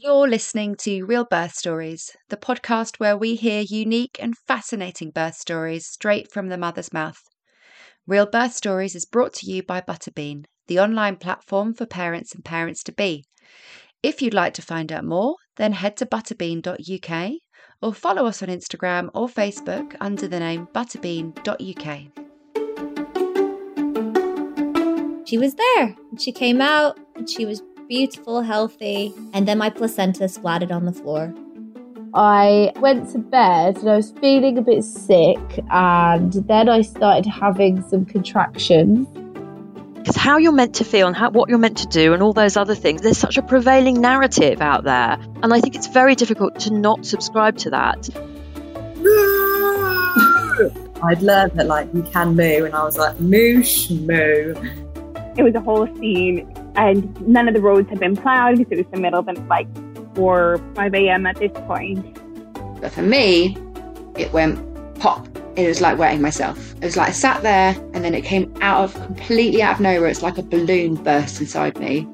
You're listening to Real Birth Stories, the podcast where we hear unique and fascinating birth stories straight from the mother's mouth. Real Birth Stories is brought to you by Butterbean, the online platform for parents and parents to be. If you'd like to find out more, then head to butterbean.uk or follow us on Instagram or Facebook under the name butterbean.uk. She was there. She came out and she was beautiful, healthy, and then my placenta splattered on the floor. I went to bed and I was feeling a bit sick, and then I started having some contractions. Because how you're meant to feel and how, what you're meant to do and all those other things, there's such a prevailing narrative out there. And I think it's very difficult to not subscribe to that. I'd learned that like you can moo, and I was like, moosh, moo. It was a whole scene and none of the roads had been plowed because it was the middle of the like 4 5 a.m. at this point. But for me, it went pop. It was like wetting myself. It was like I sat there and then it came out of completely out of nowhere. It's like a balloon burst inside me.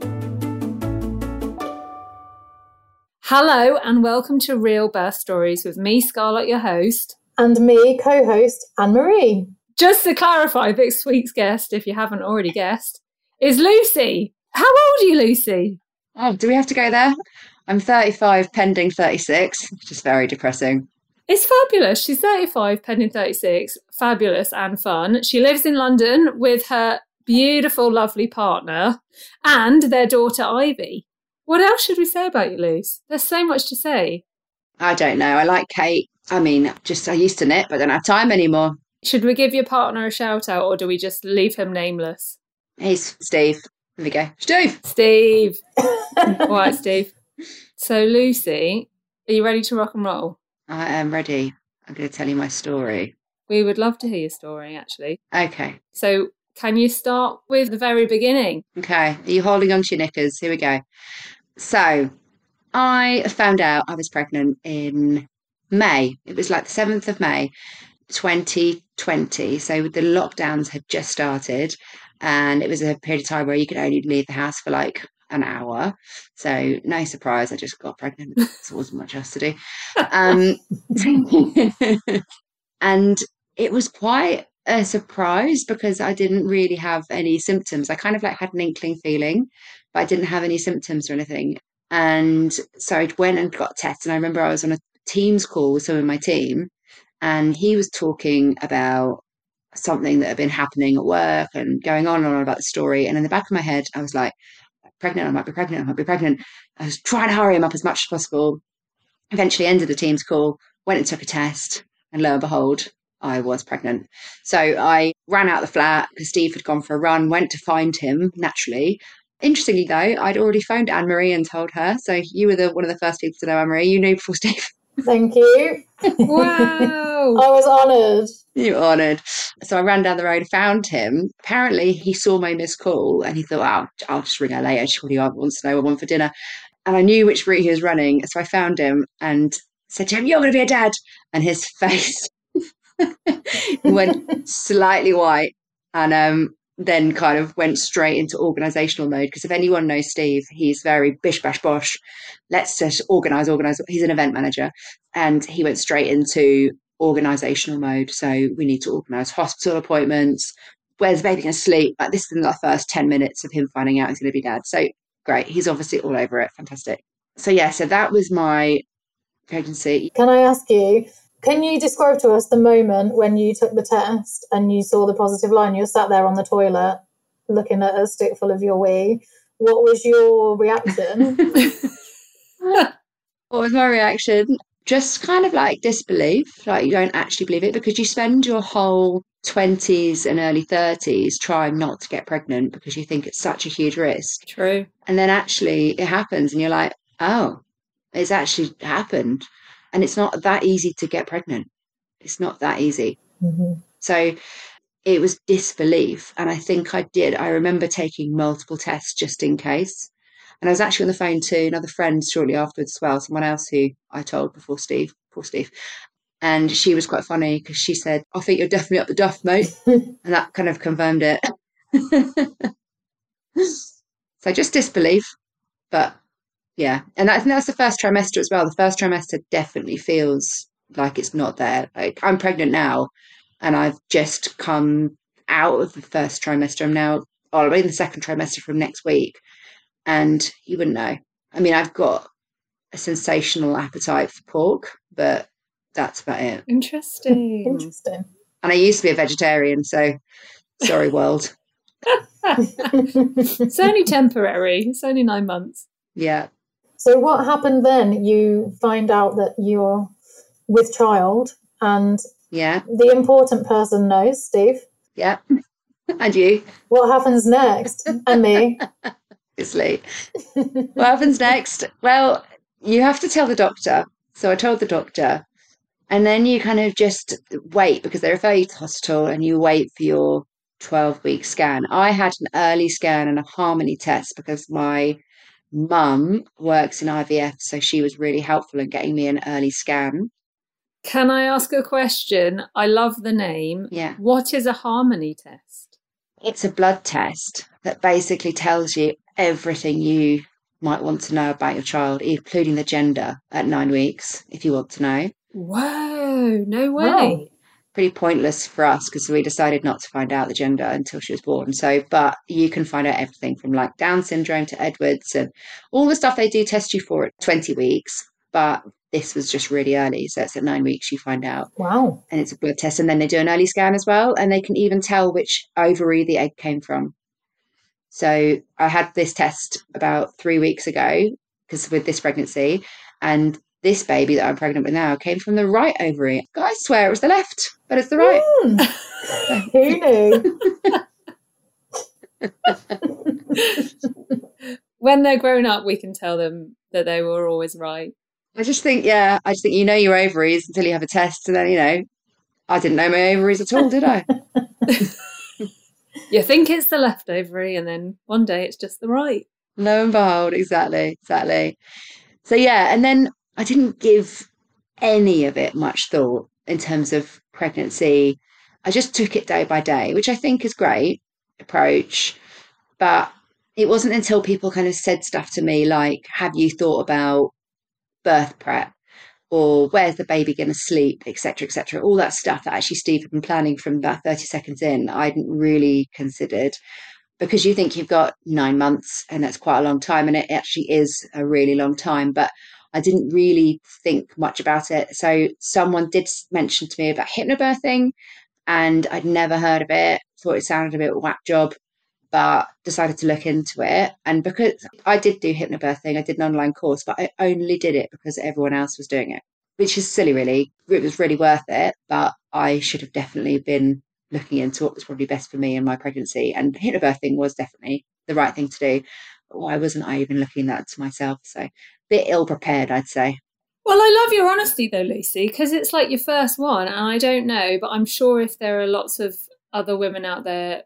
Hello and welcome to Real Birth Stories with me, Scarlett, your host. And me, co host, Anne Marie. Just to clarify, this week's guest, if you haven't already guessed, is Lucy. How old are you, Lucy? Oh, do we have to go there? I'm 35, pending 36, which is very depressing. It's fabulous. She's 35, pending 36, fabulous and fun. She lives in London with her beautiful, lovely partner and their daughter, Ivy. What else should we say about you, Luce? There's so much to say. I don't know. I like Kate. I mean, just I used to knit, but I don't have time anymore. Should we give your partner a shout out or do we just leave him nameless? He's Steve. There we go. Steve. Steve. All right, Steve. So, Lucy, are you ready to rock and roll? I am ready. I'm going to tell you my story. We would love to hear your story, actually. Okay. So, can you start with the very beginning? Okay. Are you holding on to your knickers? Here we go. So, I found out I was pregnant in May. It was like the 7th of May, 2020. So, the lockdowns had just started and it was a period of time where you could only leave the house for like an hour. So no surprise, I just got pregnant. It wasn't much else to do. Um, and it was quite a surprise because I didn't really have any symptoms. I kind of like had an inkling feeling, but I didn't have any symptoms or anything. And so I went and got tests. And I remember I was on a Teams call with some of my team, and he was talking about something that had been happening at work and going on and on about the story. And in the back of my head, I was like, pregnant, I might be pregnant, I might be pregnant. I was trying to hurry him up as much as possible. Eventually ended the team's call, went and took a test, and lo and behold, I was pregnant. So I ran out of the flat because Steve had gone for a run, went to find him naturally. Interestingly, though, I'd already phoned Anne Marie and told her. So you were the one of the first people to know Anne Marie. You knew before Steve. Thank you. Wow. I was honoured. You honoured. So I ran down the road, found him. Apparently, he saw my missed call and he thought, oh, I'll just ring her later. She probably wants to know what I want for dinner. And I knew which route he was running. So I found him and said to him, You're going to be a dad. And his face went slightly white. And um, then kind of went straight into organizational mode because if anyone knows Steve, he's very bish bash bosh. Let's just organize, organize. He's an event manager, and he went straight into organizational mode. So we need to organize hospital appointments. Where's the baby going to sleep? Like this is the first ten minutes of him finding out he's going to be dad. So great, he's obviously all over it. Fantastic. So yeah, so that was my pregnancy. Can I ask you? Can you describe to us the moment when you took the test and you saw the positive line? You sat there on the toilet looking at a stick full of your wee. What was your reaction? what was my reaction? Just kind of like disbelief, like you don't actually believe it because you spend your whole 20s and early 30s trying not to get pregnant because you think it's such a huge risk. True. And then actually it happens and you're like, oh, it's actually happened and it's not that easy to get pregnant. It's not that easy. Mm-hmm. So it was disbelief. And I think I did. I remember taking multiple tests just in case. And I was actually on the phone to another friend shortly afterwards as well, someone else who I told before Steve, poor Steve. And she was quite funny because she said, I think you're definitely up the duff, mate. and that kind of confirmed it. so just disbelief, but Yeah, and that's, and that's the first trimester as well. The first trimester definitely feels like it's not there. Like I'm pregnant now, and I've just come out of the first trimester. I'm now, oh, I'm in the second trimester from next week, and you wouldn't know. I mean, I've got a sensational appetite for pork, but that's about it. Interesting. Interesting. And I used to be a vegetarian, so sorry, world. it's only temporary. It's only nine months. Yeah. So what happened then? You find out that you're with child, and Yeah. the important person knows, Steve. Yeah. And you, What happens next? and me. Obviously. what happens next? Well, you have to tell the doctor. So I told the doctor. And then you kind of just wait because they refer you to hospital and you wait for your 12 week scan. I had an early scan and a harmony test because my mum works in IVF. So she was really helpful in getting me an early scan. Can I ask a question? I love the name. Yeah. What is a harmony test? It's a blood test that basically tells you everything you might want to know about your child, including the gender at nine weeks, if you want to know. Whoa, no way. Wow. Pretty pointless for us because we decided not to find out the gender until she was born. So, but you can find out everything from like Down syndrome to Edwards and all the stuff they do test you for at 20 weeks. But this was just really early. So it's at nine weeks you find out. Wow. And it's a blood test. And then they do an early scan as well. And they can even tell which ovary the egg came from. So I had this test about three weeks ago because with this pregnancy, and this baby that I'm pregnant with now came from the right ovary. I swear it was the left, but it's the right. Hmm. Who knew? When they're grown up, we can tell them that they were always right. I just think, yeah, I just think you know your ovaries until you have a test, and then you know, I didn't know my ovaries at all, did I? You think it's the left ovary, and then one day it's just the right. Lo and behold, exactly, exactly. So yeah, and then I didn't give any of it much thought in terms of pregnancy. I just took it day by day, which I think is great approach. But it wasn't until people kind of said stuff to me like, "Have you thought about birth prep?" Or "Where's the baby going to sleep?" etc., etc. All that stuff that actually Steve had been planning from about thirty seconds in, I hadn't really considered because you think you've got nine months and that's quite a long time and it actually is a really long time but i didn't really think much about it so someone did mention to me about hypnobirthing and i'd never heard of it thought it sounded a bit whack job but decided to look into it and because i did do hypnobirthing i did an online course but i only did it because everyone else was doing it which is silly really it was really worth it but i should have definitely been looking into what was probably best for me in my pregnancy. And hypnobirthing was definitely the right thing to do. But why wasn't I even looking that to myself? So a bit ill prepared, I'd say. Well, I love your honesty though, Lucy, because it's like your first one, and I don't know, but I'm sure if there are lots of other women out there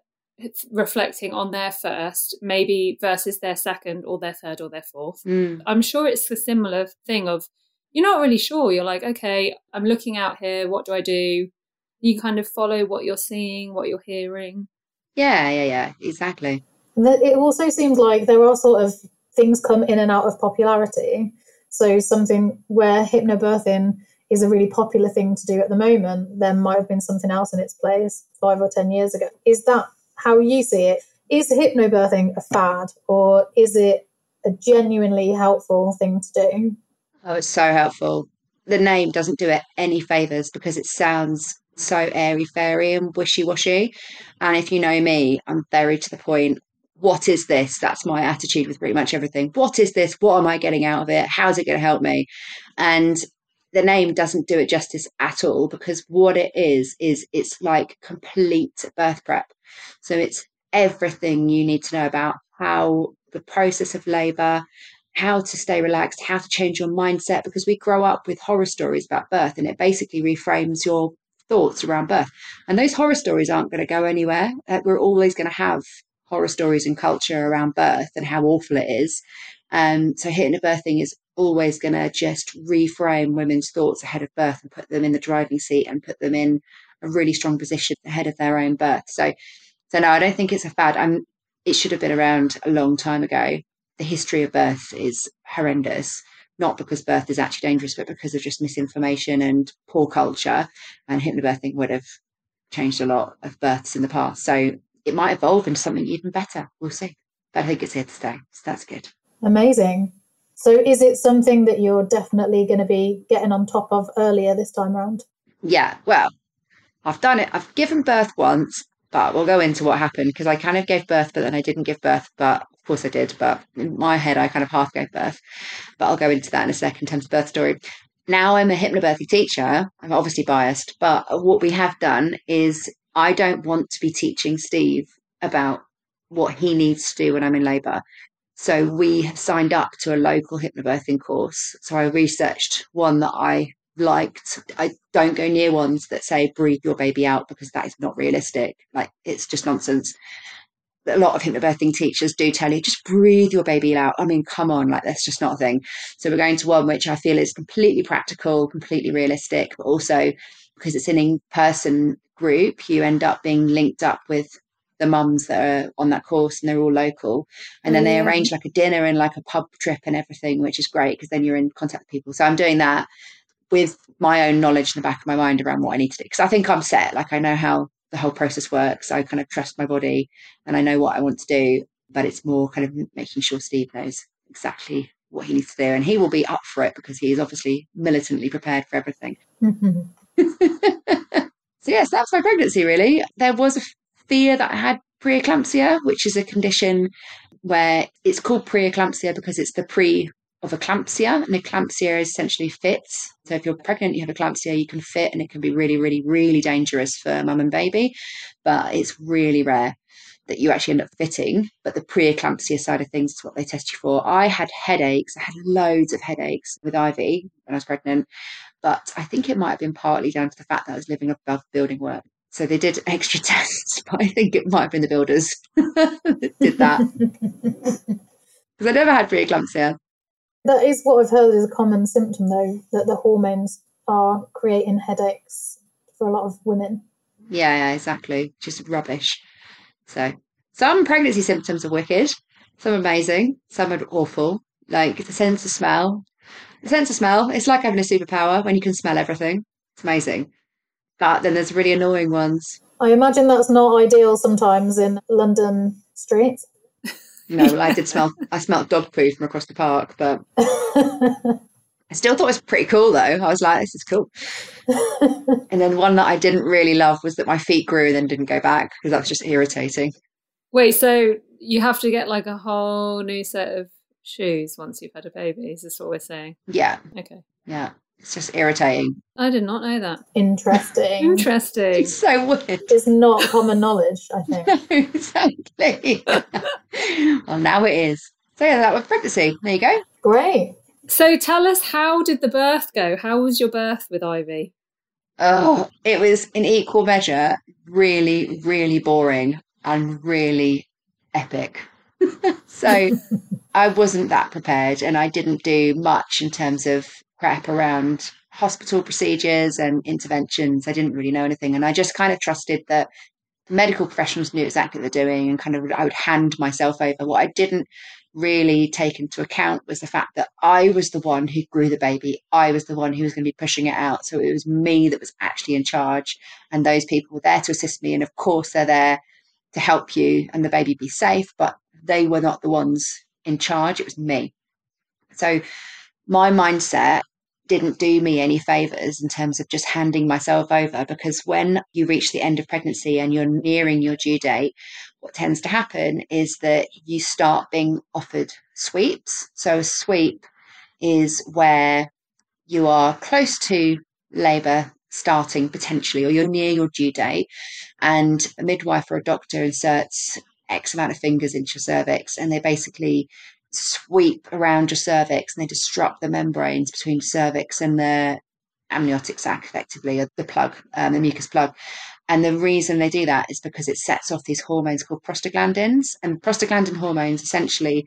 reflecting on their first, maybe versus their second or their third or their fourth, Mm. I'm sure it's a similar thing of you're not really sure. You're like, okay, I'm looking out here. What do I do? You kind of follow what you're seeing, what you're hearing. Yeah, yeah, yeah, exactly. And It also seems like there are sort of things come in and out of popularity. So something where hypnobirthing is a really popular thing to do at the moment, there might have been something else in its place five or ten years ago. Is that how you see it? Is hypnobirthing a fad or is it a genuinely helpful thing to do? Oh, it's so helpful. The name doesn't do it any favors because it sounds so airy fairy and wishy washy. And if you know me, I'm very to the point. What is this? That's my attitude with pretty much everything. What is this? What am I getting out of it? How's it going to help me? And the name doesn't do it justice at all because what it is, is it's like complete birth prep. So it's everything you need to know about how the process of labor, how to stay relaxed, how to change your mindset, because we grow up with horror stories about birth and it basically reframes your thoughts around birth. And those horror stories aren't going to go anywhere. Uh, we're always going to have horror stories and culture around birth and how awful it is. Um, so hypnobirthing birthing is always going to just reframe women's thoughts ahead of birth and put them in the driving seat and put them in a really strong position ahead of their own birth. So, so no, I don't think it's a fad. I'm. It should have been around a long time ago, the history of birth is horrendous. Not because birth is actually dangerous, but because of just misinformation and poor culture. And hypnobirthing would have changed a lot of births in the past. So it might evolve into something even better. We'll see. But I think it's here to stay. So that's good. Amazing. So is it something that you're definitely going to be getting on top of earlier this time around? Yeah. Well, I've done it. I've given birth once, but we'll go into what happened because I kind of gave birth, but then I didn't give birth. But of course I did. But in my head, I kind of half gave birth. But I'll go into that in a second in terms of birth story. Now I'm a hypnobirthing teacher. I'm obviously biased, but what we have done is I don't want to be teaching Steve about what he needs to do when I'm in labour. So we signed up to a local hypnobirthing course. So I researched one that I liked. I don't go near ones that say breathe your baby out because that is not realistic. Like it's just nonsense. A lot of hypnobirthing teachers do tell you just breathe your baby out. I mean, come on, like that's just not a thing. So we're going to one which I feel is completely practical, completely realistic, but also because it's an in-person group, you end up being linked up with the mums that are on that course and they're all local. And then they mm. arrange like a dinner and like a pub trip and everything, which is great because then you're in contact with people. So I'm doing that with my own knowledge in the back of my mind around what I need to do. Because I think I'm set. Like I know how the whole process works. I kind of trust my body and I know what I want to do. But it's more kind of making sure Steve knows exactly what he needs to do. And he will be up for it because he is obviously militantly prepared for everything. So yes, that's my pregnancy really. There was a fear that I had preeclampsia, which is a condition where it's called preeclampsia because it's the pre of eclampsia, and eclampsia is essentially fits. So if you're pregnant, you have eclampsia, you can fit, and it can be really, really, really dangerous for mum and baby. But it's really rare that you actually end up fitting. But the preeclampsia side of things is what they test you for. I had headaches. I had loads of headaches with Ivy when I was pregnant, but I think it might have been partly down to the fact that I was living above building work. So they did extra tests, but I think it might have been the builders that did that because I never had preeclampsia. That is what I've heard is a common symptom, though, that the hormones are creating headaches for a lot of women. Yeah, yeah, exactly. Just rubbish. So some pregnancy symptoms are wicked, some amazing, some are awful. Like the sense of smell. The sense of smell, it's like having a superpower when you can smell everything. It's amazing. But then there's really annoying ones. I imagine that's not ideal sometimes in London streets. No, I did smell. I smelled dog poo from across the park, but I still thought it was pretty cool though. I was like, this is cool. And then one that I didn't really love was that my feet grew and then didn't go back because that was just irritating. Wait, so you have to get like a whole new set of shoes once you've had a baby? Is this what we're saying? Yeah, Okay. yeah. It's just irritating. I did not know that. Interesting. Interesting. It's so weird. It's not common knowledge, I think. exactly. well, now it is. So yeah, that was pregnancy. There you go. Great. So tell us, how did the birth go? How was your birth with Ivy? Oh, it was in equal measure really, really boring and really epic. so I wasn't that prepared and I didn't do much in terms of prep around hospital procedures and interventions. I didn't really know anything. And I just kind of trusted that medical professionals knew exactly what they're doing and kind of I would hand myself over. What I didn't really take into account was the fact that I was the one who grew the baby. I was the one who was going to be pushing it out. So it was me that was actually in charge. And those people were there to assist me. And of course, they're there to help you and the baby be safe, but they were not the ones in charge. It was me. So my mindset didn't do me any favors in terms of just handing myself over because when you reach the end of pregnancy and you're nearing your due date, what tends to happen is that you start being offered sweeps. So a sweep is where you are close to labor starting potentially, or you're near your due date, and a midwife or a doctor inserts X amount of fingers into your cervix, and they basically sweep around your cervix and they disrupt the membranes between cervix and the amniotic sac, effectively, or the plug, um, the mucus plug. And the reason they do that is because it sets off these hormones called prostaglandins. And prostaglandin hormones essentially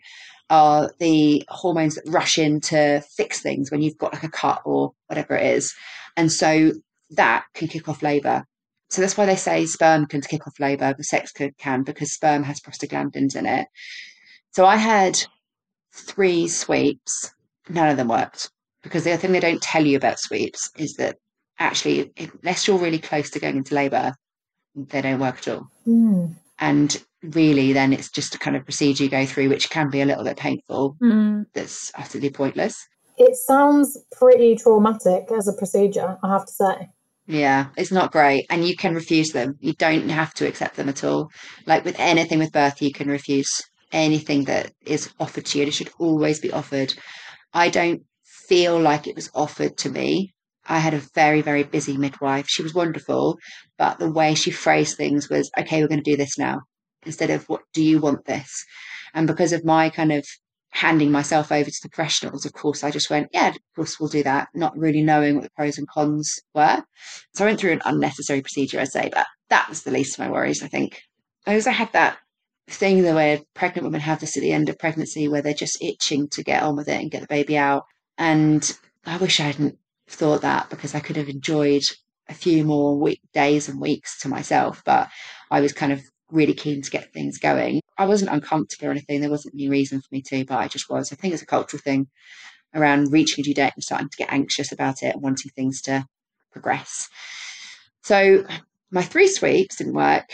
are the hormones that rush in to fix things when you've got like a cut or whatever it is. And so that can kick off labor. So that's why they say sperm can kick off labor, but sex can, because sperm has prostaglandins in it. So I had three sweeps, none of them worked. Because the other thing they don't tell you about sweeps is that actually, unless you're really close to going into labour, they don't work at all. Mm. And really, then it's just a kind of procedure you go through, which can be a little bit painful. Mm. That's utterly pointless. It sounds pretty traumatic as a procedure, I have to say. Yeah, it's not great. And you can refuse them. You don't have to accept them at all. Like with anything with birth, you can refuse anything that is offered to you. It should always be offered. I don't feel like it was offered to me. I had a very, very busy midwife. She was wonderful, but the way she phrased things was, okay, we're going to do this now, instead of what do you want this? And because of my kind of handing myself over to the professionals, of course, I just went, yeah, of course, we'll do that, not really knowing what the pros and cons were. So I went through an unnecessary procedure, I'd say, but that was the least of my worries, I think. I also had that thing the way pregnant women have this at the end of pregnancy where they're just itching to get on with it and get the baby out. And I wish I hadn't thought that because I could have enjoyed a few more week, days and weeks to myself. But I was kind of really keen to get things going. I wasn't uncomfortable or anything. There wasn't any reason for me to, but I just was. I think it's a cultural thing around reaching a due date and starting to get anxious about it and wanting things to progress. So my three sweeps didn't work.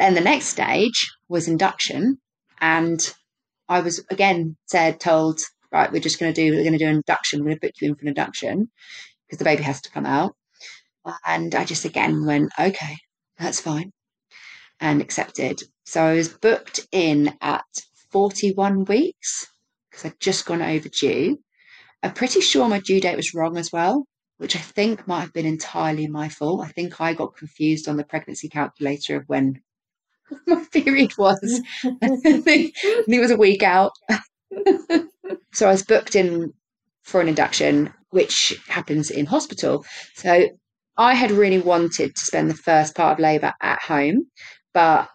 Then the next stage was induction. And I was again said, told, right, we're just going to do, we're going to do an induction. We're going to book you in for an induction because the baby has to come out. And I just again went, okay, that's fine, and accepted. So I was booked in at 41 weeks because I'd just gone overdue. I'm pretty sure my due date was wrong as well, which I think might have been entirely my fault. I think I got confused on the pregnancy calculator of when my period was. I think it was a week out. so I was booked in for an induction, which happens in hospital. So I had really wanted to spend the first part of labour at home, but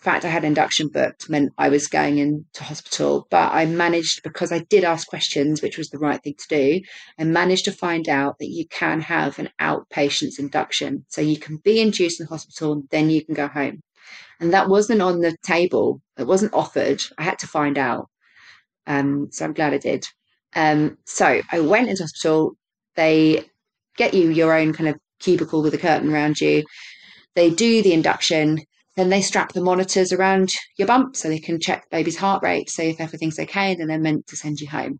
the fact I had induction booked meant I was going into hospital. But I managed, because I did ask questions, which was the right thing to do, I managed to find out that you can have an outpatient's induction. So you can be induced in hospital and then you can go home. And that wasn't on the table, it wasn't offered. I had to find out. Um, so I'm glad I did. Um, so I went into hospital. They get you your own kind of cubicle with a curtain around you. They do the induction. Then they strap the monitors around your bump so they can check the baby's heart rate. So if everything's okay, and then they're meant to send you home.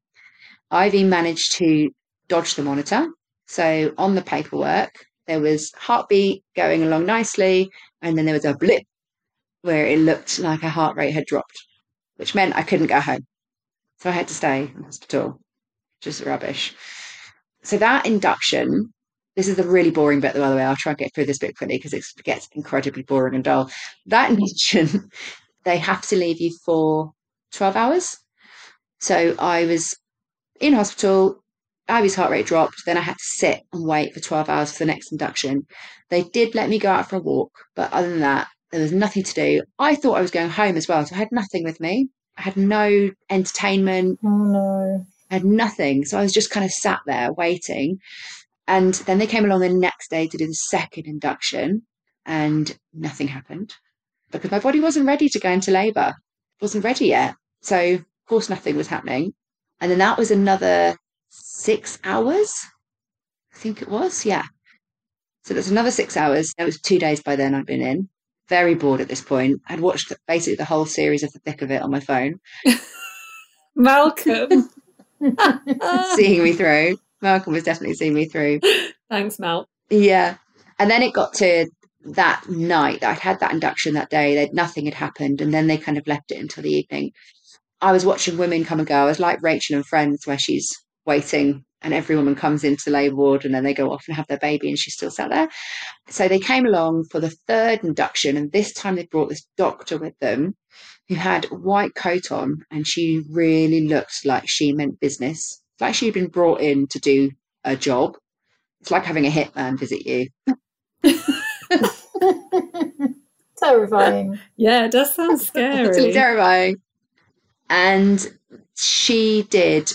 Ivy managed to dodge the monitor. So on the paperwork, there was heartbeat going along nicely, and then there was a blip where it looked like her heart rate had dropped, which meant I couldn't go home. So I had to stay in hospital, just rubbish. So that induction, this is the really boring bit, by the way. I'll try and get through this bit quickly because it gets incredibly boring and dull. That induction, they have to leave you for 12 hours. So I was in hospital, Ivy's heart rate dropped, then I had to sit and wait for 12 hours for the next induction. They did let me go out for a walk, but other than that, there was nothing to do. I thought I was going home as well, so I had nothing with me. I had no entertainment. Oh no. I had nothing. So I was just kind of sat there waiting. And then they came along the next day to do the second induction, and nothing happened because my body wasn't ready to go into labour. wasn't ready yet. So, of course, nothing was happening. And then that was another six hours. I think it was. Yeah. So that's another six hours. It was two days by then I'd been in. Very bored at this point. I'd watched basically the whole series of The Thick of It on my phone, Malcolm. seeing me through. Malcolm was definitely seeing me through. Thanks, Mal. Yeah. And then it got to that night that I'd had that induction that day, that nothing had happened, and then they kind of left it until the evening. I was watching women come and go. I was like Rachel and Friends, where she's waiting and every woman comes into labour ward and then they go off and have their baby and she's still sat there. So they came along for the third induction, and this time they brought this doctor with them who had a white coat on, and she really looked like she meant business. It's like she'd been brought in to do a job. It's like having a hitman visit you. Terrifying. Yeah, it does sound It's scary. terrifying. And she did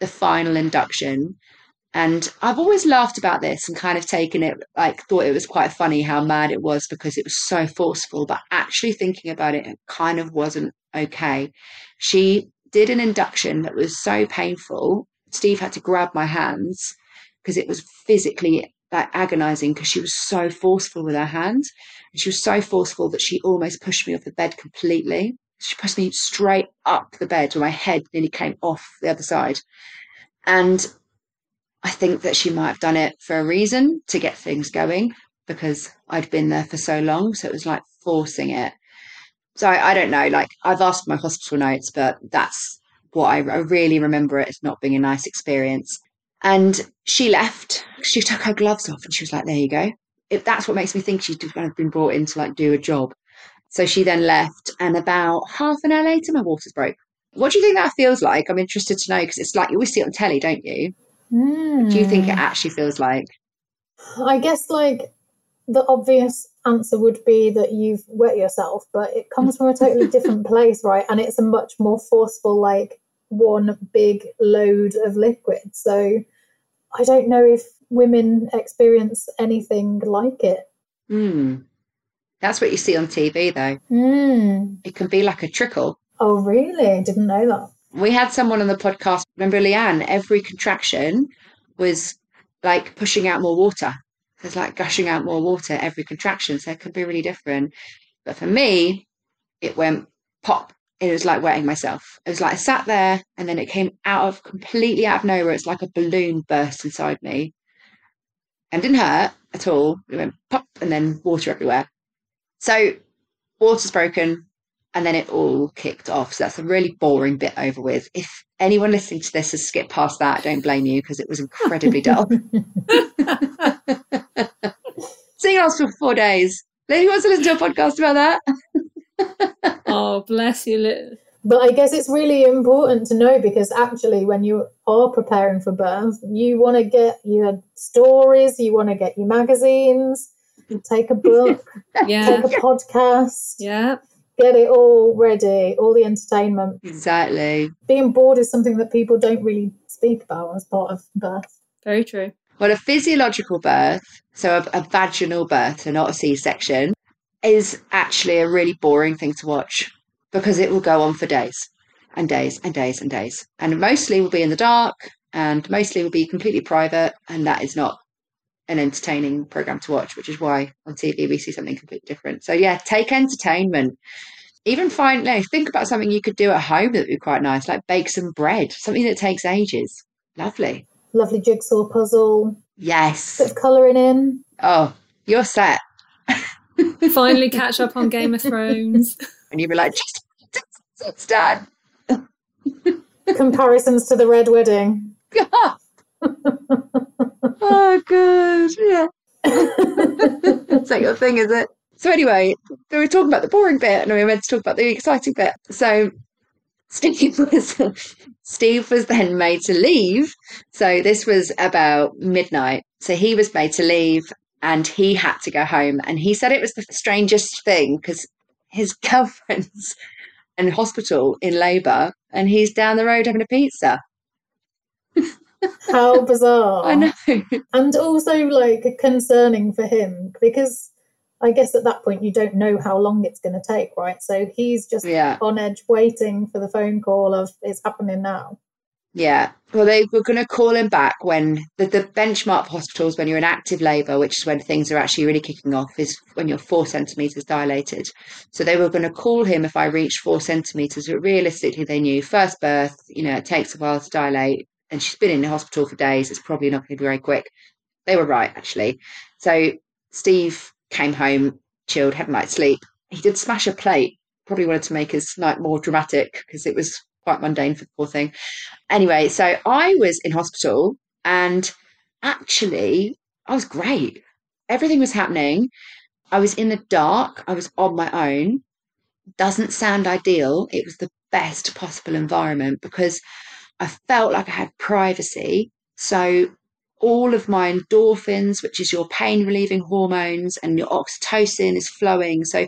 the final induction. And I've always laughed about this and kind of taken it, like, thought it was quite funny how mad it was because it was so forceful. But actually thinking about it, it kind of wasn't okay. She did an induction that was so painful. Steve had to grab my hands because it was physically like agonizing because she was so forceful with her hands. And she was so forceful that she almost pushed me off the bed completely. She pushed me straight up the bed where my head nearly came off the other side. And I think that she might have done it for a reason to get things going because I'd been there for so long. So it was like forcing it. So I, I don't know. Like I've asked my hospital notes, but that's what I, I really remember it as not being a nice experience. And she left. She took her gloves off and she was like, "There you go." If that's what makes me think she'd of been brought in to like do a job. So she then left, and about half an hour later, my waters broke. What do you think that feels like? I'm interested to know because it's like you always see it on telly, don't you? Do you think it actually feels like? I guess like the obvious answer would be that you've wet yourself, but it comes from a totally different place, right? And it's a much more forceful, like one big load of liquid. So I don't know if women experience anything like it. Hmm. That's what you see on TV, though. Hmm. It can be like a trickle. Oh, really? I didn't know that. We had someone on the podcast. Remember, Leanne? Every contraction was like pushing out more water. It's like gushing out more water every contraction. So it could be really different. But for me, it went pop. It was like wetting myself. It was like I sat there and then it came out of completely out of nowhere. It's like a balloon burst inside me and didn't hurt at all. It went pop and then water everywhere. So water's broken and then it all kicked off. So that's a really boring bit over with. If anyone listening to this has skipped past that, I don't blame you because it was incredibly dull. Seeing us for four days. Who wants to listen to a podcast about that? Oh, bless you. Li- But I guess it's really important to know because actually, when you are preparing for birth, you want to get your stories, you want to get your magazines, take a book, Yeah. take a podcast, Yeah. get it all ready, all the entertainment. Exactly. Being bored is something that people don't really speak about as part of birth. Very true. Well, a physiological birth, so a, a vaginal birth, so not a C section, is actually a really boring thing to watch because it will go on for days and days and days and days. And mostly will be in the dark and mostly will be completely private. And that is not an entertaining program to watch, which is why on TV we see something completely different. So, yeah, take entertainment. Even find, you know, think about something you could do at home that would be quite nice, like bake some bread, something that takes ages. Lovely. Lovely jigsaw puzzle, Yes. bit of colouring in. Oh, you're set. Finally catch up on Game of Thrones. and you'd be like, just, just it's done. Comparisons to the Red Wedding. oh, good. Yeah. It's like your thing, is it? So, anyway, we were talking about the boring bit and we were meant to talk about the exciting bit. So, Steve was Steve was then made to leave. So this was about midnight. So he was made to leave and he had to go home. And he said it was the strangest thing because his girlfriend's in hospital in labour and he's down the road having a pizza. How bizarre. I know. And also, like, concerning for him because I guess at that point you don't know how long it's going to take, right? So he's just Yeah. on edge waiting for the phone call of it's happening now. Yeah. Well, they were going to call him back when the, the benchmark for hospitals, when you're in active labour, which is when things are actually really kicking off, is when you're four centimetres dilated. So they were going to call him if I reached four centimetres, but realistically, they knew first birth, you know, it takes a while to dilate, and she's been in the hospital for days. It's probably not going to be very quick. They were right, actually. So Steve came home, chilled, had a night's sleep. He did smash a plate, probably wanted to make his night more dramatic because it was quite mundane for the poor thing. Anyway, so I was in hospital and actually I was great. Everything was happening. I was in the dark. I was on my own. Doesn't sound ideal. It was the best possible environment because I felt like I had privacy. So all of my endorphins, which is your pain relieving hormones, and your oxytocin is flowing. So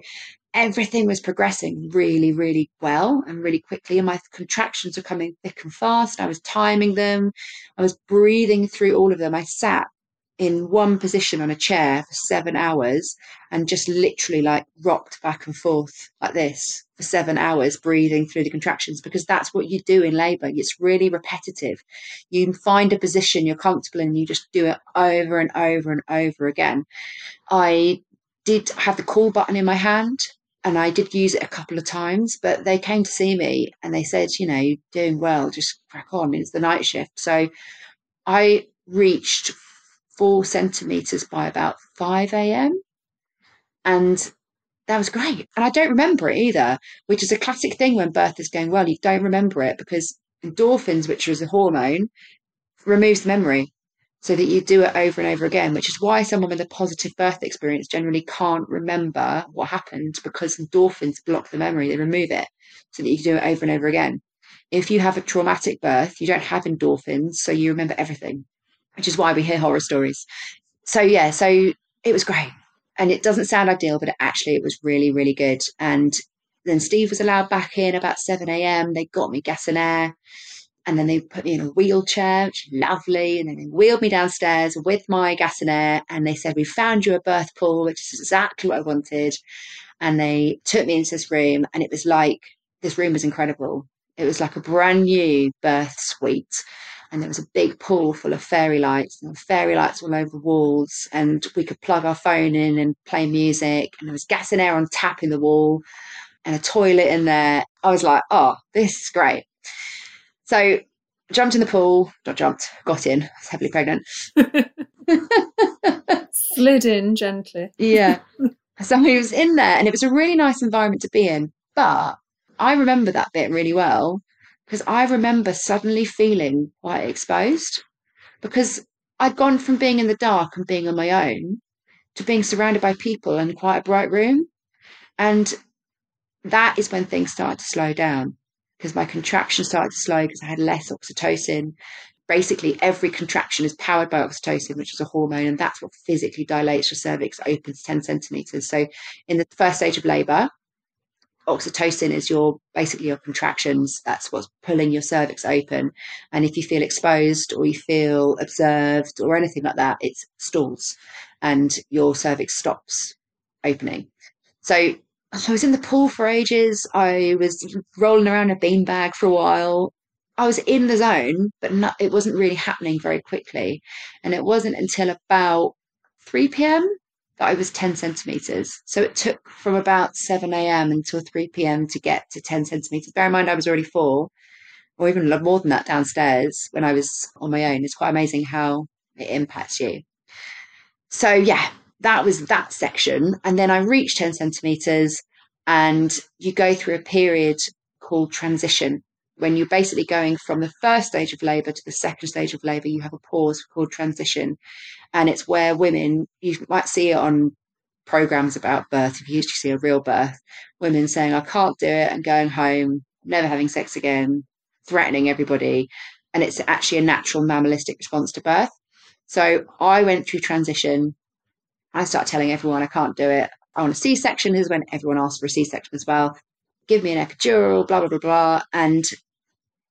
everything was progressing really, really well and really quickly. And my contractions were coming thick and fast. I was timing them. I was breathing through all of them. I sat in one position on a chair for seven hours and just literally like rocked back and forth like this for seven hours, breathing through the contractions, because that's what you do in labor. It's really repetitive. You find a position you're comfortable in, you just do it over and over and over again. I did have the call button in my hand and I did use it a couple of times, but they came to see me and they said, you know, you're doing well, just crack on. It's the night shift. So I reached four centimeters by about 5 a.m. And that was great. And I don't remember it either, which is a classic thing when birth is going well. You don't remember it because endorphins, which is a hormone, removes the memory so that you do it over and over again, which is why someone with a positive birth experience generally can't remember what happened because endorphins block the memory, they remove it so that you can do it over and over again. If you have a traumatic birth, you don't have endorphins, so you remember everything, which is why we hear horror stories. So, yeah, so it was great. And it doesn't sound ideal, but actually, it was really, really good. And then Steve was allowed back in about 7 a.m. They got me gas and air and then they put me in a wheelchair, which is lovely. And then they wheeled me downstairs with my gas and air. And they said, We found you a birth pool, which is exactly what I wanted. And they took me into this room, and it was like this room was incredible. It was like a brand new birth suite. And there was a big pool full of fairy lights, and fairy lights all over the walls. And we could plug our phone in and play music. And there was gas and air on tap in the wall, and a toilet in there. I was like, Oh, this is great. So jumped in the pool, not jumped, got in, I was heavily pregnant. Slid in gently. yeah. So he was in there and it was a really nice environment to be in. But I remember that bit really well because I remember suddenly feeling quite exposed because I'd gone from being in the dark and being on my own to being surrounded by people in quite a bright room. And that is when things started to slow down because my contraction started to slow because I had less oxytocin. Basically, every contraction is powered by oxytocin, which is a hormone, and that's what physically dilates your cervix, opens 10 centimeters. So, in the first stage of labor, oxytocin is your basically your contractions. That's what's pulling your cervix open. And if you feel exposed or you feel observed or anything like that, it stalls and your cervix stops opening. So I was in the pool for ages. I was rolling around a beanbag for a while. I was in the zone, but not, it wasn't really happening very quickly. And it wasn't until about 3 p.m. that I was 10 centimeters. So it took from about 7 a.m. until 3 p.m. to get to 10 centimeters. Bear in mind, I was already four, or even a lot more than that downstairs when I was on my own. It's quite amazing how it impacts you. So, yeah, that was that section. And then I reached 10 centimeters and you go through a period called transition. When you're basically going from the first stage of labour to the second stage of labour, you have a pause called transition. And it's where women, you might see it on programs about birth, if you usually see a real birth, women saying, I can't do it, I'm going home, never having sex again, threatening everybody. And it's actually a natural mammalistic response to birth. So I went through transition I start telling everyone I can't do it. I want a C section. Is when everyone asks for a C section as well. Give me an epidural, blah, blah, blah, blah. And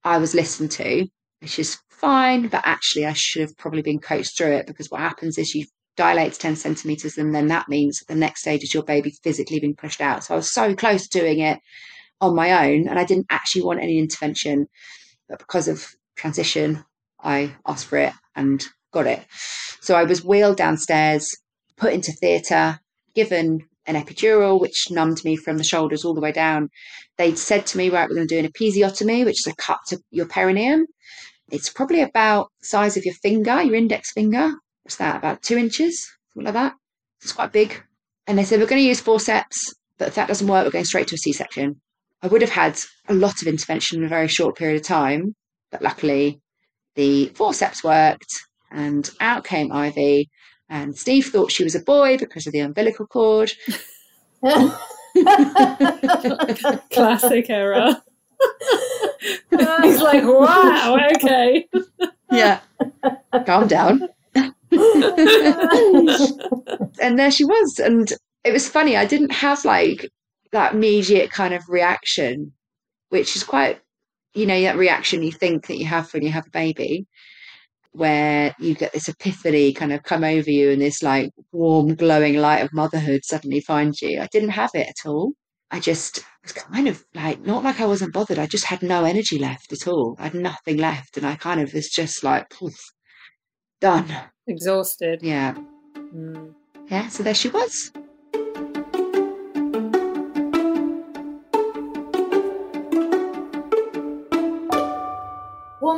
I was listened to, which is fine, but actually I should have probably been coached through it because what happens is you dilate to 10 centimeters and then that means the next stage is your baby physically being pushed out. So I was so close to doing it on my own and I didn't actually want any intervention. But because of transition, I asked for it and got it. So I was wheeled downstairs put into theatre, given an epidural, which numbed me from the shoulders all the way down. They'd said to me, right, we're going to do an episiotomy, which is a cut to your perineum. It's probably about the size of your finger, your index finger. What's that? About two inches, something like that. It's quite big. And they said, we're going to use forceps, but if that doesn't work, we're going straight to a C-section. I would have had a lot of intervention in a very short period of time, but luckily the forceps worked and out came Ivy and Steve thought she was a boy because of the umbilical cord. Classic error. He's like, wow, okay. Yeah. Calm down. and there she was. And it was funny. I didn't have like that immediate kind of reaction, which is quite, you know, that reaction you think that you have when you have a baby where you get this epiphany kind of come over you and this like warm, glowing light of motherhood suddenly finds you. I didn't have it at all. I just was kind of like, not like I wasn't bothered. I just had no energy left at all. I had nothing left. And I kind of was just like, poof, done. Exhausted. Yeah. Mm. Yeah. So there she was.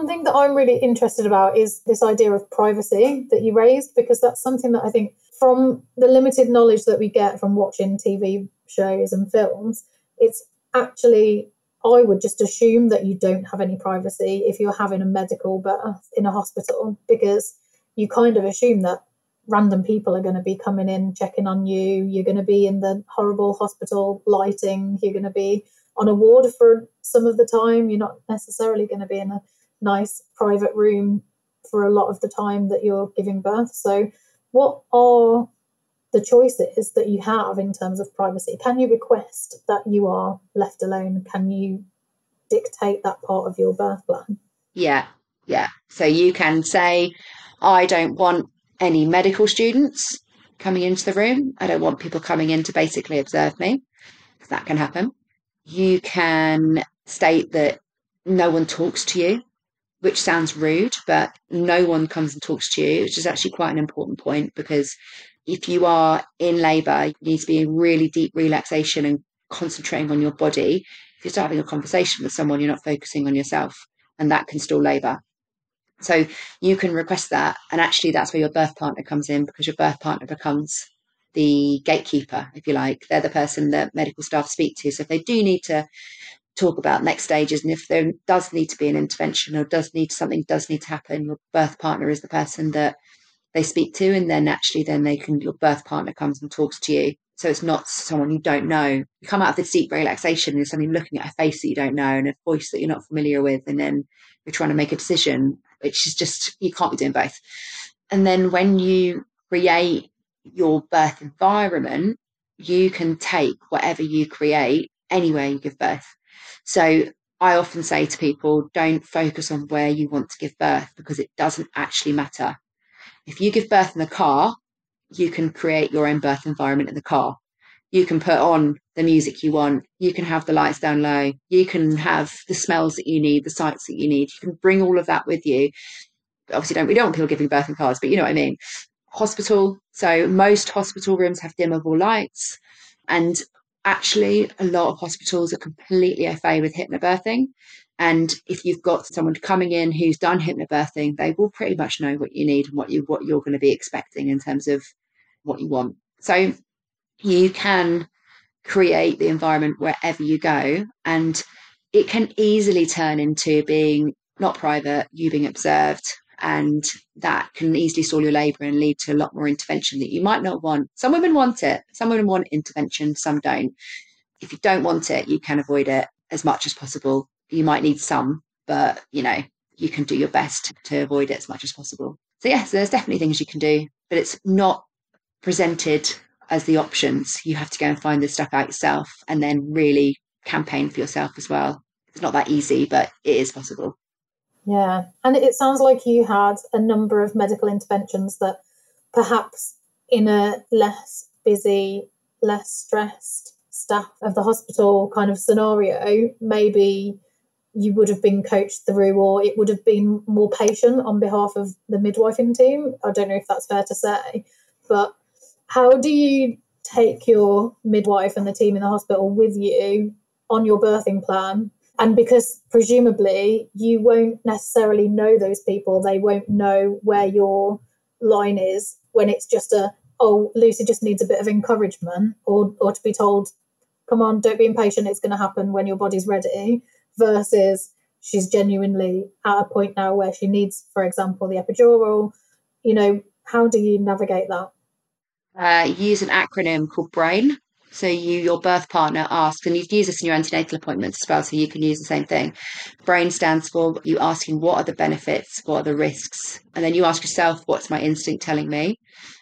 Thing that I'm really interested about is this idea of privacy that you raised, because that's something that I think, from the limited knowledge that we get from watching TV shows and films, it's actually, I would just assume that you don't have any privacy if you're having a medical birth in a hospital, because you kind of assume that random people are going to be coming in, checking on you. You're going to be in the horrible hospital lighting. You're going to be on a ward for some of the time. You're not necessarily going to be in a nice private room for a lot of the time that you're giving birth. So, what are the choices that you have in terms of privacy? Can you request that you are left alone? Can you dictate that part of your birth plan? Yeah. Yeah. So you can say, I don't want any medical students coming into the room. I don't want people coming in to basically observe me. That can happen. You can state that no one talks to you which sounds rude, but no one comes and talks to you, which is actually quite an important point because if you are in labor, you need to be in really deep relaxation and concentrating on your body. If you're starting a conversation with someone, you're not focusing on yourself, and that can stall labor. So you can request that, and actually, that's where your birth partner comes in because your birth partner becomes the gatekeeper, if you like. They're the person that medical staff speak to. So if they do need to talk about next stages and if there does need to be an intervention or does need something does need to happen your birth partner is the person that they speak to and then actually then they can your birth partner comes and talks to you. So it's not someone you don't know. You come out of this deep relaxation and suddenly looking at a face that you don't know and a voice that you're not familiar with and then you're trying to make a decision which is just you can't be doing both. And then when you create your birth environment you can take whatever you create anywhere you give birth so I often say to people, don't focus on where you want to give birth because it doesn't actually matter. If you give birth in the car, you can create your own birth environment in the car. You can put on the music you want. You can have the lights down low. You can have the smells that you need, the sights that you need. You can bring all of that with you. Obviously, don't we don't want people giving birth in cars, but you know what I mean. Hospital. So most hospital rooms have dimmable lights, and actually a lot of hospitals are completely FA with hypnobirthing. And if you've got someone coming in who's done hypnobirthing, they will pretty much know what you need and what you what you're going to be expecting in terms of what you want. So you can create the environment wherever you go and it can easily turn into being not private, you being observed, and that can easily stall your labour and lead to a lot more intervention that you might not want. Some women want it, some women want intervention, some don't. If you don't want it, you can avoid it as much as possible. You might need some, but you know, you can do your best to avoid it as much as possible. So, yes, there's definitely things you can do, but it's not presented as the options. You have to go and find this stuff out yourself and then really campaign for yourself as well. It's not that easy, but it is possible. Yeah. And it sounds like you had a number of medical interventions that perhaps in a less busy, less stressed staff of the hospital kind of scenario, maybe you would have been coached through or it would have been more patient on behalf of the midwifing team. I don't know if that's fair to say, but how do you take your midwife and the team in the hospital with you on your birthing plan and because presumably you won't necessarily know those people, they won't know where your line is when it's just a, oh, Lucy just needs a bit of encouragement or, or to be told, come on, don't be impatient, it's going to happen when your body's ready, versus she's genuinely at a point now where she needs, for example, the epidural. You know, how do you navigate that? Uh, use an acronym called BRAIN. So you, your birth partner asks, and you use this in your antenatal appointments as well, so you can use the same thing. BRAIN stands for you asking what are the benefits, what are the risks, and then you ask yourself, what's my instinct telling me?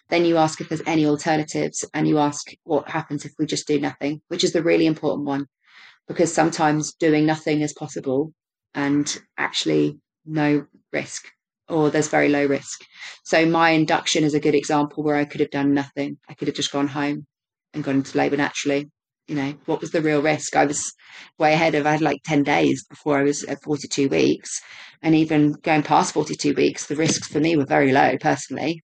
Then you ask if there's any alternatives, and you ask what happens if we just do nothing, which is the really important one, because sometimes doing nothing is possible, and actually no risk. or there's very low risk. So my induction is a good example where I could have done nothing. I could have just gone home and gone into labour naturally. You know, what was the real risk? I was way ahead of, I had like 10 days before I was at 42 weeks. And even going past 42 weeks, the risks for me were very low personally.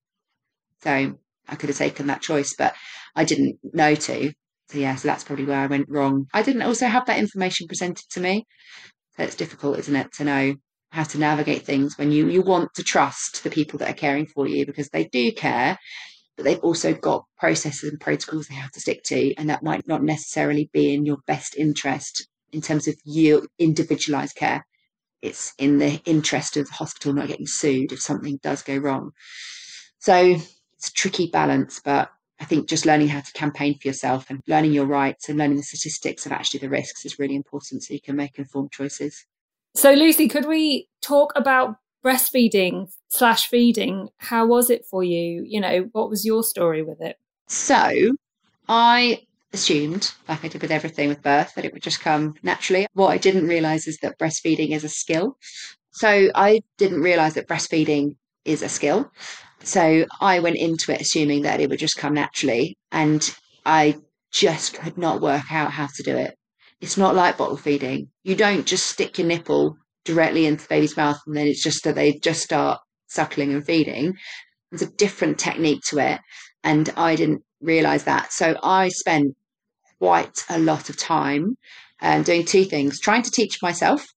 So I could have taken that choice, but I didn't know to. So yeah, so that's probably where I went wrong. I didn't also have that information presented to me. So it's difficult, isn't it, to know how to navigate things when you you want to trust the people that are caring for you because they do care but they've also got processes and protocols they have to stick to and that might not necessarily be in your best interest in terms of your individualized care it's in the interest of the hospital not getting sued if something does go wrong so it's a tricky balance but I think just learning how to campaign for yourself and learning your rights and learning the statistics of actually the risks is really important so you can make informed choices. So, Lucy, could we talk about breastfeeding slash feeding? How was it for you? You know, what was your story with it? So, I assumed, like I did with everything with birth, that it would just come naturally. What I didn't realize is that breastfeeding is a skill. So, I didn't realize that breastfeeding is a skill. So, I went into it assuming that it would just come naturally. And I just could not work out how to do it. It's not like bottle feeding. You don't just stick your nipple directly into the baby's mouth and then it's just that they just start suckling and feeding. It's a different technique to it. And I didn't realize that. So I spent quite a lot of time um, doing two things trying to teach myself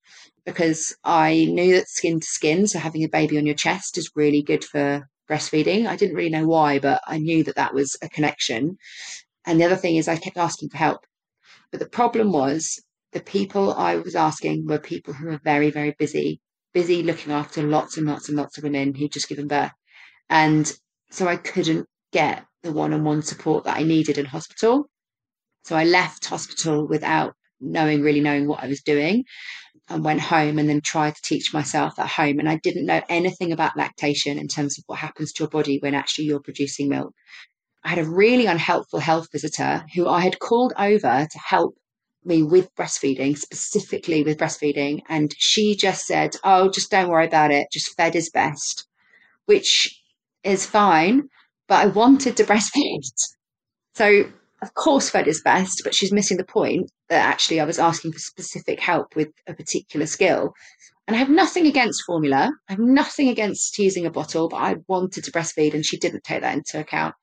because I knew that skin to skin, so having a baby on your chest is really good for breastfeeding. I didn't really know why, but I knew that that was a connection. And the other thing is, I kept asking for help. But the problem was the people I was asking were people who were very, very busy, busy looking after lots and lots and lots of women who'd just given birth. And so I couldn't get the one on one support that I needed in hospital. So I left hospital without knowing, really knowing what I was doing and went home and then tried to teach myself at home. And I didn't know anything about lactation in terms of what happens to your body when actually you're producing milk. I had a really unhelpful health visitor who I had called over to help me with breastfeeding, specifically with breastfeeding. And she just said, Oh, just don't worry about it. Just fed is best, which is fine. But I wanted to breastfeed. So, of course, fed is best, but she's missing the point that actually I was asking for specific help with a particular skill. And I have nothing against formula. I have nothing against using a bottle, but I wanted to breastfeed and she didn't take that into account.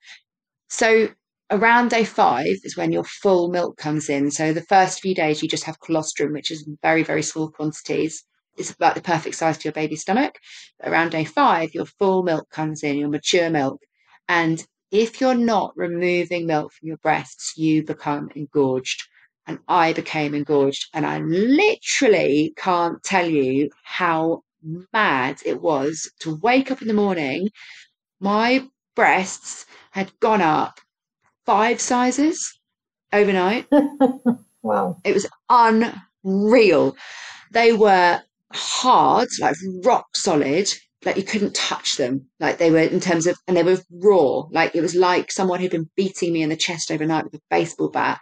So around day five is when your full milk comes in. So the first few days you just have colostrum, which is very, very small quantities. It's about the perfect size for your baby's stomach. But around day five, your full milk comes in, your mature milk. And if you're not removing milk from your breasts, you become engorged. And I became engorged. And I literally can't tell you how mad it was to wake up in the morning. My breasts had gone up five sizes overnight. wow. It was unreal. They were hard, like rock solid, like you couldn't touch them. Like they were in terms of, and they were raw. Like it was like someone had been beating me in the chest overnight with a baseball bat.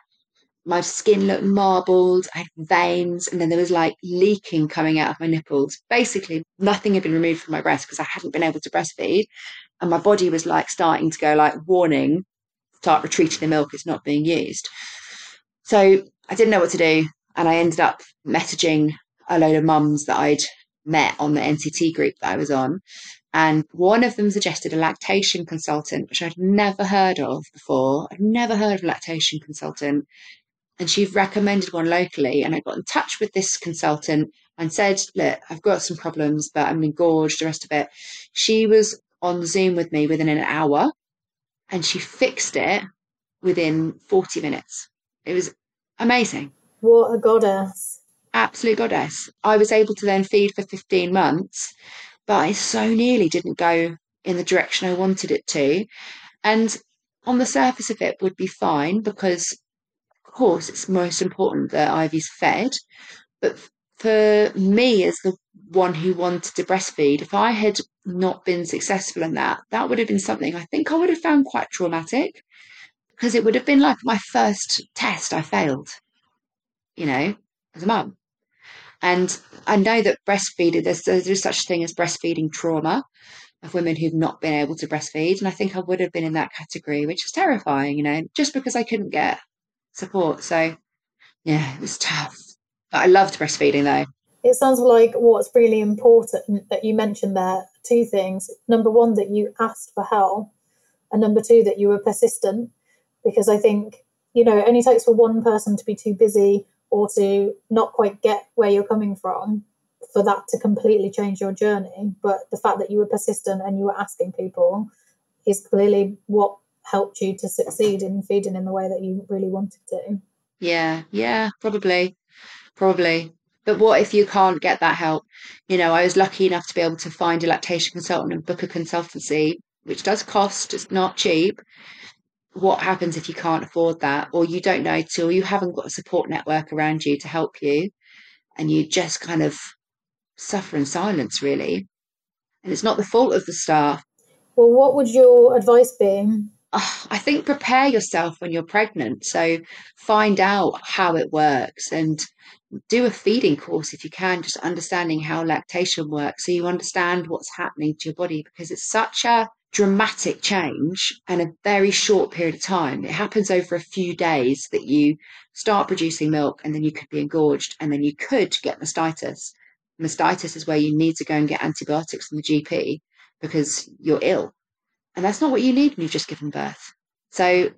My skin looked marbled, I had veins, and then there was like leaking coming out of my nipples. Basically, nothing had been removed from my breast because I hadn't been able to breastfeed and my body was like starting to go like warning start retreating the milk it's not being used. So i didn't know what to do and i ended up messaging a load of mums that i'd met on the nct group that i was on and one of them suggested a lactation consultant which i'd never heard of before. I'd never heard of a lactation consultant. And she recommended one locally and i got in touch with this consultant and said look i've got some problems but i'm engorged the rest of it. She was on Zoom with me within an hour and she fixed it within 40 minutes. It was amazing. What a goddess. Absolute goddess. I was able to then feed for 15 months, but I so nearly didn't go in the direction I wanted it to. And on the surface of it would be fine because, of course, it's most important that Ivy's fed. But for me, as the one who wanted to breastfeed, if I had not been successful in that, that would have been something I think I would have found quite traumatic because it would have been like my first test I failed, you know, as a mum. And I know that breastfeeding, there's, there's such a thing as breastfeeding trauma of women who've not been able to breastfeed. And I think I would have been in that category, which is terrifying, you know, just because I couldn't get support. So, yeah, it was tough. I loved breastfeeding though. It sounds like what's really important that you mentioned there two things. Number one, that you asked for help, and number two, that you were persistent. Because I think, you know, it only takes for one person to be too busy or to not quite get where you're coming from for that to completely change your journey. But the fact that you were persistent and you were asking people is clearly what helped you to succeed in feeding in the way that you really wanted to. Yeah, yeah, probably, probably. But what if you can't get that help? You know, I was lucky enough to be able to find a lactation consultant and book a consultancy, which does cost, it's not cheap. What happens if you can't afford that, or you don't know till you haven't got a support network around you to help you, and you just kind of suffer in silence, really? And it's not the fault of the staff. Well, what would your advice be? Ah, I think prepare yourself when you're pregnant. So find out how it works and do a feeding course if you can, just understanding how lactation works so you understand what's happening to your body because it's such a dramatic change and a very short period of time. It happens over a few days that you start producing milk and then you could be engorged and then you could get mastitis. Mastitis is where you need to go and get antibiotics from the GP because you're ill. And that's not what you need when you've just given birth. So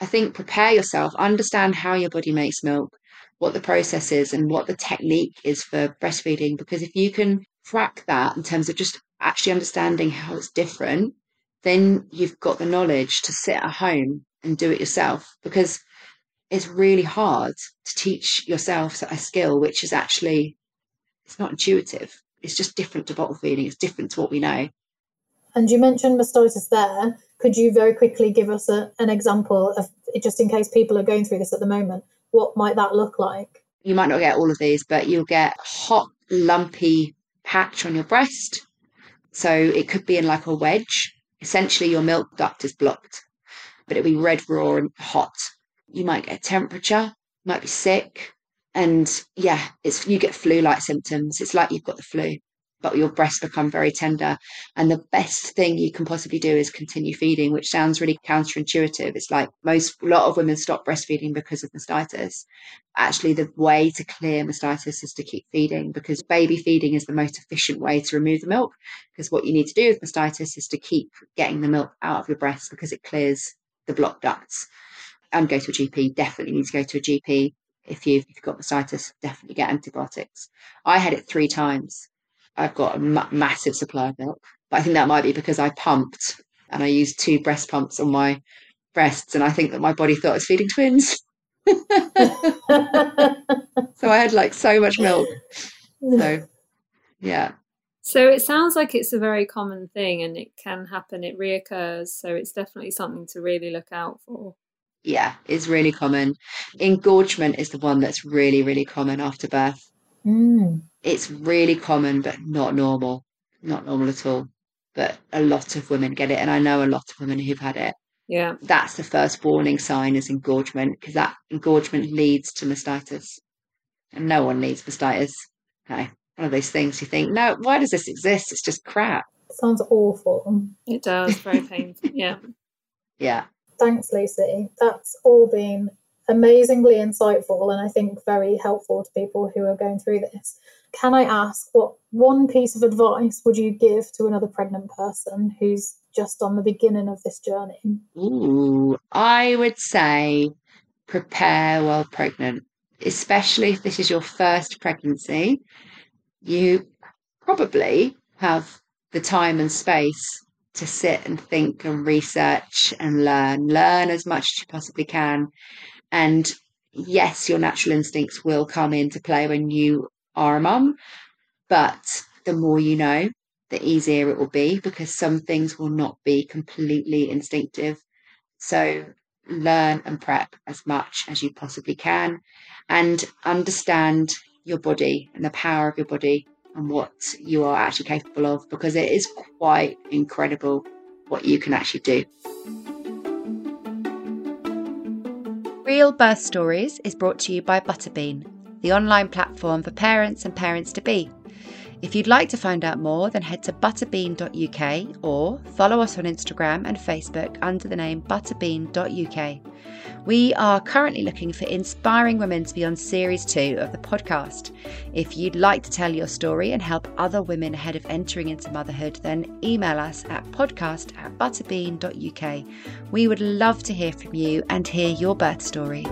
I think prepare yourself, understand how your body makes milk, what the process is, and what the technique is for breastfeeding. Because if you can crack that in terms of just actually understanding how it's different, then you've got the knowledge to sit at home and do it yourself. Because it's really hard to teach yourself a skill which is actually it's not intuitive. It's just different to bottle feeding. It's different to what we know. And you mentioned mastitis there. Could you very quickly give us a, an example of, just in case people are going through this at the moment, what might that look like? You might not get all of these, but you'll get hot, lumpy patch on your breast. So it could be in like a wedge. Essentially, your milk duct is blocked, but it'll be red, raw, and hot. You might get a temperature, might be sick, and yeah, it's you get flu-like symptoms. It's like you've got the flu but your breasts become very tender. And the best thing you can possibly do is continue feeding, which sounds really counterintuitive. It's like most, a lot of women stop breastfeeding because of mastitis. Actually, the way to clear mastitis is to keep feeding because baby feeding is the most efficient way to remove the milk. Because what you need to do with mastitis is to keep getting the milk out of your breasts because it clears the blocked ducts. And go to a GP, definitely need to go to a GP. If you've, if you've got mastitis, definitely get antibiotics. I had it three times I've got a ma- massive supply of milk. But I think that might be because I pumped and I used two breast pumps on my breasts, and I think that my body thought I was feeding twins. so I had like so much milk. So, yeah. So it sounds like it's a very common thing and it can happen, it reoccurs. So it's definitely something to really look out for. Yeah, it's really common. Engorgement is the one that's really, really common after birth. Mm. It's really common, but not normal. Not normal at all. But a lot of women get it, and I know a lot of women who've had it. Yeah. That's the first warning sign is engorgement, because that engorgement leads to mastitis. And no one needs mastitis. Okay. One of those things you think, no, why does this exist? It's just crap. Sounds awful. It does, very painful. Yeah. Yeah. Thanks, Lucy. That's all been amazingly insightful and I think very helpful to people who are going through this. Can I ask what one piece of advice would you give to another pregnant person who's just on the beginning of this journey? Ooh, I would say prepare while pregnant, especially if this is your first pregnancy. You probably have the time and space to sit and think and research and learn. Learn as much as you possibly can. And yes, your natural instincts will come into play when you are a mum, but the more you know, the easier it will be because some things will not be completely instinctive. So learn and prep as much as you possibly can and understand your body and the power of your body and what you are actually capable of because it is quite incredible what you can actually do. Real Birth Stories is brought to you by Butterbean, the online platform for parents and parents to be. If you'd like to find out more, then head to butterbean.uk or follow us on Instagram and Facebook under the name butterbean.uk. We are currently looking for inspiring women to be on series two of the podcast. If you'd like to tell your story and help other women ahead of entering into motherhood, then email us at podcast at butterbean.uk. We would love to hear from you and hear your birth story.